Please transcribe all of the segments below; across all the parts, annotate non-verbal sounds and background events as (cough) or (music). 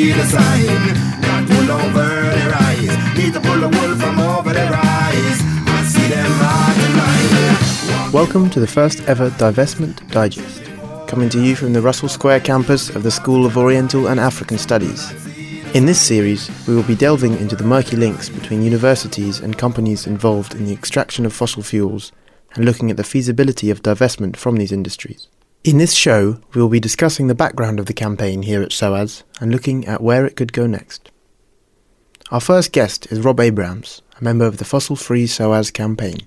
sign. Over their eyes. Need to pull wool from over their eyes. I see them Welcome to the first ever Divestment Digest, coming to you from the Russell Square campus of the School of Oriental and African Studies. In this series, we will be delving into the murky links between universities and companies involved in the extraction of fossil fuels and looking at the feasibility of divestment from these industries. In this show, we will be discussing the background of the campaign here at SOAS and looking at where it could go next. Our first guest is Rob Abrams, a member of the Fossil Free SOAS campaign.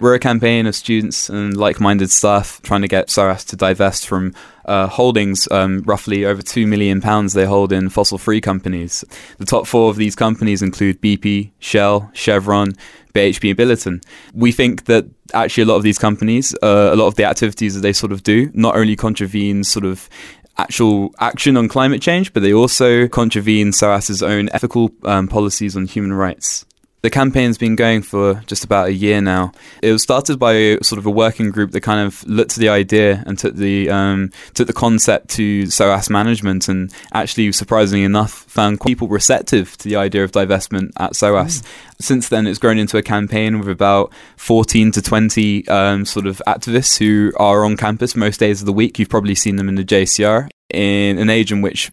We're a campaign of students and like minded staff trying to get SOAS to divest from uh, holdings, um, roughly over £2 million they hold in fossil free companies. The top four of these companies include BP, Shell, Chevron, BHP, and Billiton. We think that actually a lot of these companies, uh, a lot of the activities that they sort of do, not only contravene sort of actual action on climate change, but they also contravene SOAS's own ethical um, policies on human rights. The campaign's been going for just about a year now. It was started by a, sort of a working group that kind of looked at the idea and took the um, took the concept to SOAS management, and actually, surprisingly enough, found people receptive to the idea of divestment at SOAS. Mm. Since then, it's grown into a campaign with about 14 to 20 um, sort of activists who are on campus most days of the week. You've probably seen them in the JCR in an age in which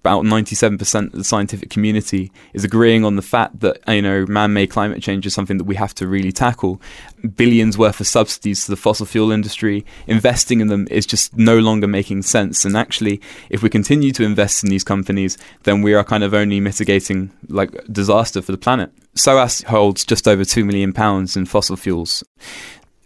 about 97% of the scientific community is agreeing on the fact that you know man-made climate change is something that we have to really tackle. Billions worth of subsidies to the fossil fuel industry investing in them is just no longer making sense. And actually if we continue to invest in these companies then we are kind of only mitigating like disaster for the planet. SOAS holds just over 2 million pounds in fossil fuels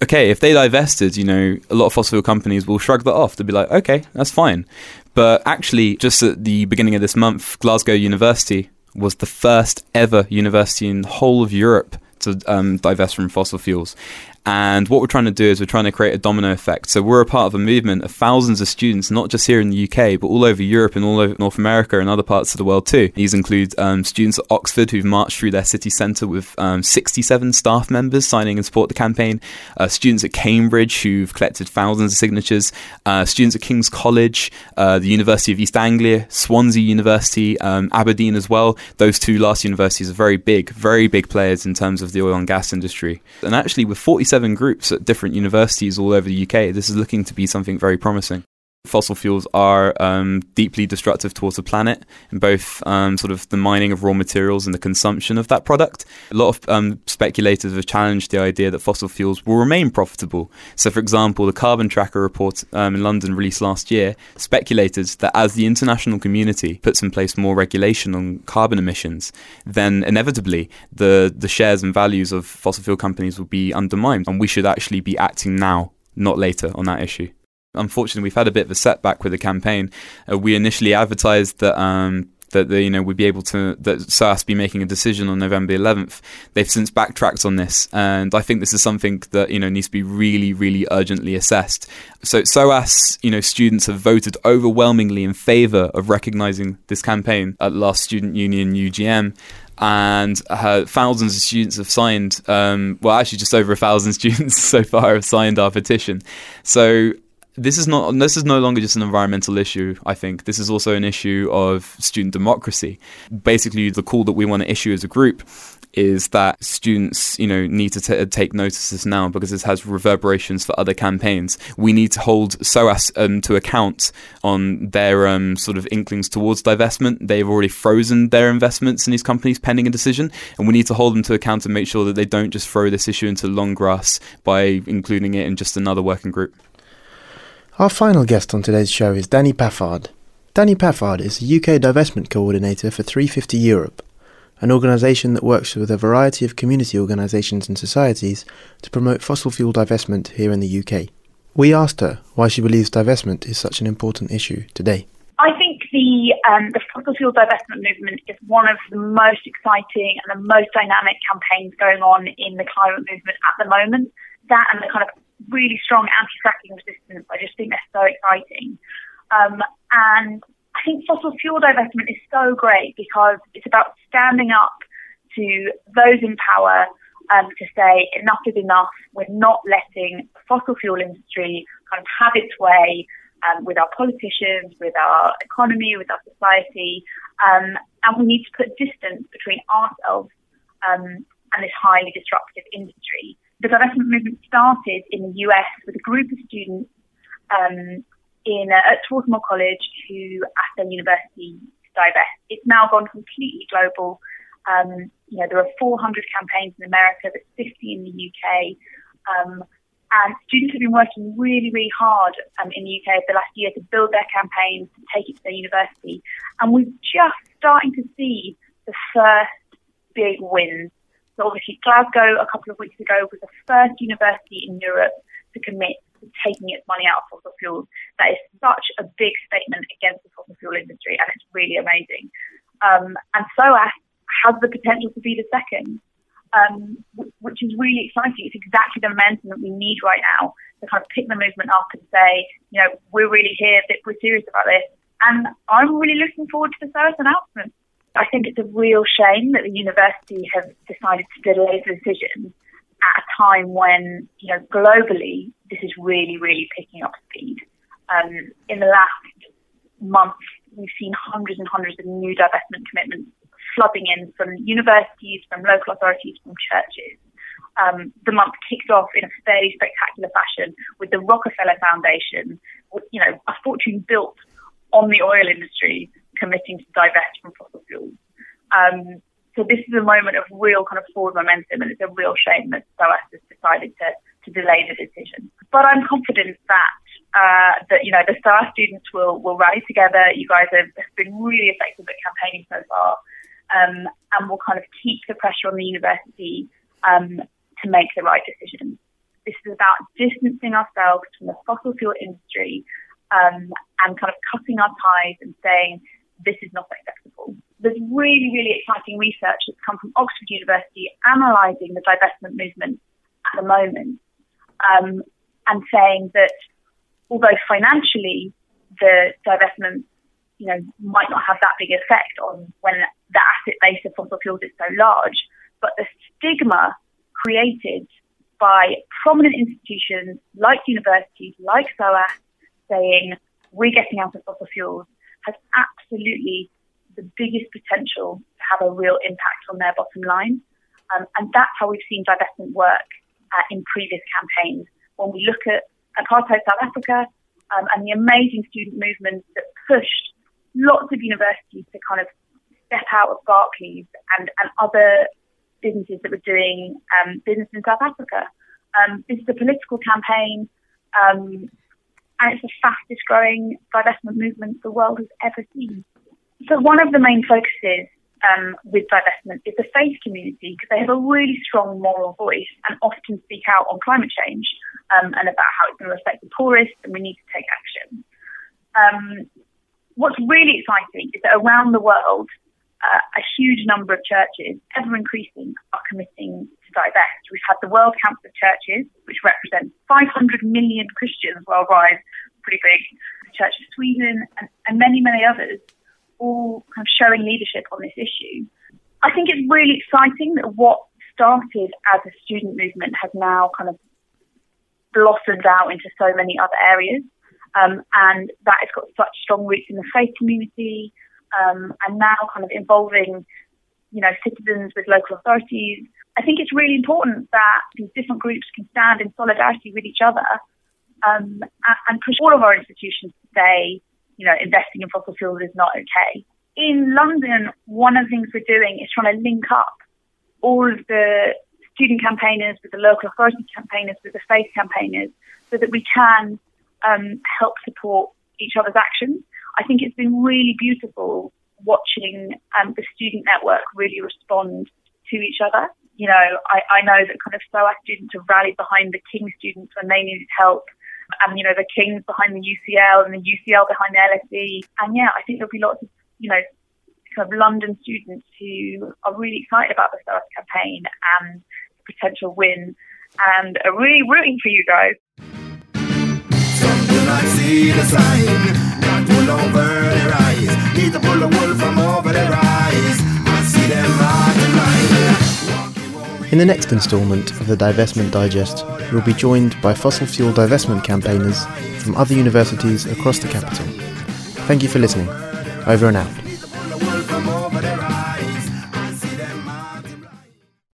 okay, if they divested, you know, a lot of fossil fuel companies will shrug that off. They'll be like, okay, that's fine. But actually, just at the beginning of this month, Glasgow University was the first ever university in the whole of Europe to um, divest from fossil fuels. And what we're trying to do is we're trying to create a domino effect. So we're a part of a movement of thousands of students, not just here in the UK, but all over Europe and all over North America and other parts of the world too. These include um, students at Oxford who've marched through their city centre with um, 67 staff members signing and support the campaign, uh, students at Cambridge who've collected thousands of signatures, uh, students at King's College, uh, the University of East Anglia, Swansea University, um, Aberdeen as well. Those two last universities are very big, very big players in terms of the oil and gas industry. And actually, with 47 27 groups at different universities all over the UK. This is looking to be something very promising. Fossil fuels are um, deeply destructive towards the planet in both um, sort of the mining of raw materials and the consumption of that product. A lot of um, speculators have challenged the idea that fossil fuels will remain profitable. So, for example, the Carbon Tracker report um, in London released last year speculated that as the international community puts in place more regulation on carbon emissions, then inevitably the, the shares and values of fossil fuel companies will be undermined. And we should actually be acting now, not later, on that issue. Unfortunately, we've had a bit of a setback with the campaign. Uh, we initially advertised that um, that the, you know we'd be able to that SOAS be making a decision on November 11th. They've since backtracked on this, and I think this is something that you know needs to be really, really urgently assessed. So SOAS, you know, students have voted overwhelmingly in favour of recognising this campaign at last Student Union UGM and uh, thousands of students have signed. Um, well, actually, just over a thousand (laughs) students so far have signed our petition. So this is not this is no longer just an environmental issue i think. This is also an issue of student democracy. Basically the call that we want to issue as a group is that students you know need to t- take notice of this now because this has reverberations for other campaigns. We need to hold SOAS um, to account on their um, sort of inklings towards divestment. They've already frozen their investments in these companies pending a decision and we need to hold them to account and make sure that they don't just throw this issue into long grass by including it in just another working group our final guest on today's show is Danny Paffard. Danny Paffard is the UK Divestment Coordinator for 350 Europe, an organisation that works with a variety of community organisations and societies to promote fossil fuel divestment here in the UK. We asked her why she believes divestment is such an important issue today. I think the um, the fossil fuel divestment movement is one of the most exciting and the most dynamic campaigns going on in the climate movement at the moment. That and the kind of really strong anti-fracking resistance. I just think they're so exciting. Um, and I think fossil fuel divestment is so great because it's about standing up to those in power um, to say enough is enough. We're not letting the fossil fuel industry kind of have its way. um, with our politicians, with our economy, with our society, um, and we need to put distance between ourselves um, and this highly disruptive industry. The divestment movement started in the US with a group of students um, in uh, at Swarthmore College who asked their university to divest. It's now gone completely global. Um, you know, there are 400 campaigns in America, there's 50 in the UK. Um, and students have been working really, really hard um, in the UK over the last year to build their campaigns, to take it to their university. And we're just starting to see the first big wins. Obviously Glasgow a couple of weeks ago was the first university in Europe to commit to taking its money out of fossil fuels. That is such a big statement against the fossil fuel industry and it's really amazing. Um, and SOAS has the potential to be the second um, which is really exciting. It's exactly the momentum that we need right now to kind of pick the movement up and say, you know, we're really here, we're serious about this. And I'm really looking forward to the SOAS announcement. I think it's a real shame that the university have decided to delay the decision at a time when, you know, globally, this is really, really picking up speed. Um, in the last month, we've seen hundreds and hundreds of new divestment commitments flooding in from universities, from local authorities, from churches. Um, the month kicked off in a fairly spectacular fashion with the Rockefeller Foundation, you know, a fortune built on the oil industry committing to divest from fossil fuels. Um, so this is a moment of real kind of forward momentum, and it's a real shame that SOAS has decided to, to delay the decision. But I'm confident that uh, that you know the SOAS students will will rally together. You guys have, been really effective at campaigning so far um, and will kind of keep the pressure on the university um, to make the right decisions. This is about distancing ourselves from the fossil fuel industry um, and kind of cutting our ties and saying this is not acceptable. There's really, really exciting research that's come from Oxford University analysing the divestment movement at the moment um, and saying that although financially the divestment you know, might not have that big effect on when the asset base of fossil fuels is so large, but the stigma created by prominent institutions like universities, like SOAS, saying we're getting out of fossil fuels has absolutely the biggest potential to have a real impact on their bottom line. Um, and that's how we've seen divestment work uh, in previous campaigns. When we look at apartheid South Africa um, and the amazing student movements that pushed lots of universities to kind of step out of Barclays and, and other businesses that were doing um, business in South Africa. Um, this is a political campaign, um, and it's the fastest growing divestment movement the world has ever seen. So, one of the main focuses um, with divestment is the faith community because they have a really strong moral voice and often speak out on climate change um, and about how it's going to affect the poorest and we need to take action. Um, what's really exciting is that around the world, uh, a huge number of churches, ever increasing, are committing divest. We've had the World Council of Churches, which represents 500 million Christians worldwide, pretty big, the Church of Sweden, and, and many, many others, all kind of showing leadership on this issue. I think it's really exciting that what started as a student movement has now kind of blossomed out into so many other areas. Um, and that has got such strong roots in the faith community, um, and now kind of involving, you know, citizens with local authorities. I think it's really important that these different groups can stand in solidarity with each other um, and push all of our institutions to say, you know, investing in fossil fuels is not okay. In London, one of the things we're doing is trying to link up all of the student campaigners with the local authority campaigners with the faith campaigners so that we can um, help support each other's actions. I think it's been really beautiful watching um, the student network really respond to each other. You know, I, I know that kind of SOAS students have rallied behind the King students when they needed help. And, you know, the Kings behind the UCL and the UCL behind the LSE. And yeah, I think there'll be lots of, you know, kind of London students who are really excited about the SOAS campaign and the potential win and are really rooting for you guys. I see the sign. Over their eyes. Need to pull the wool from over In the next instalment of the Divestment Digest, we'll be joined by fossil fuel divestment campaigners from other universities across the capital. Thank you for listening. Over and out.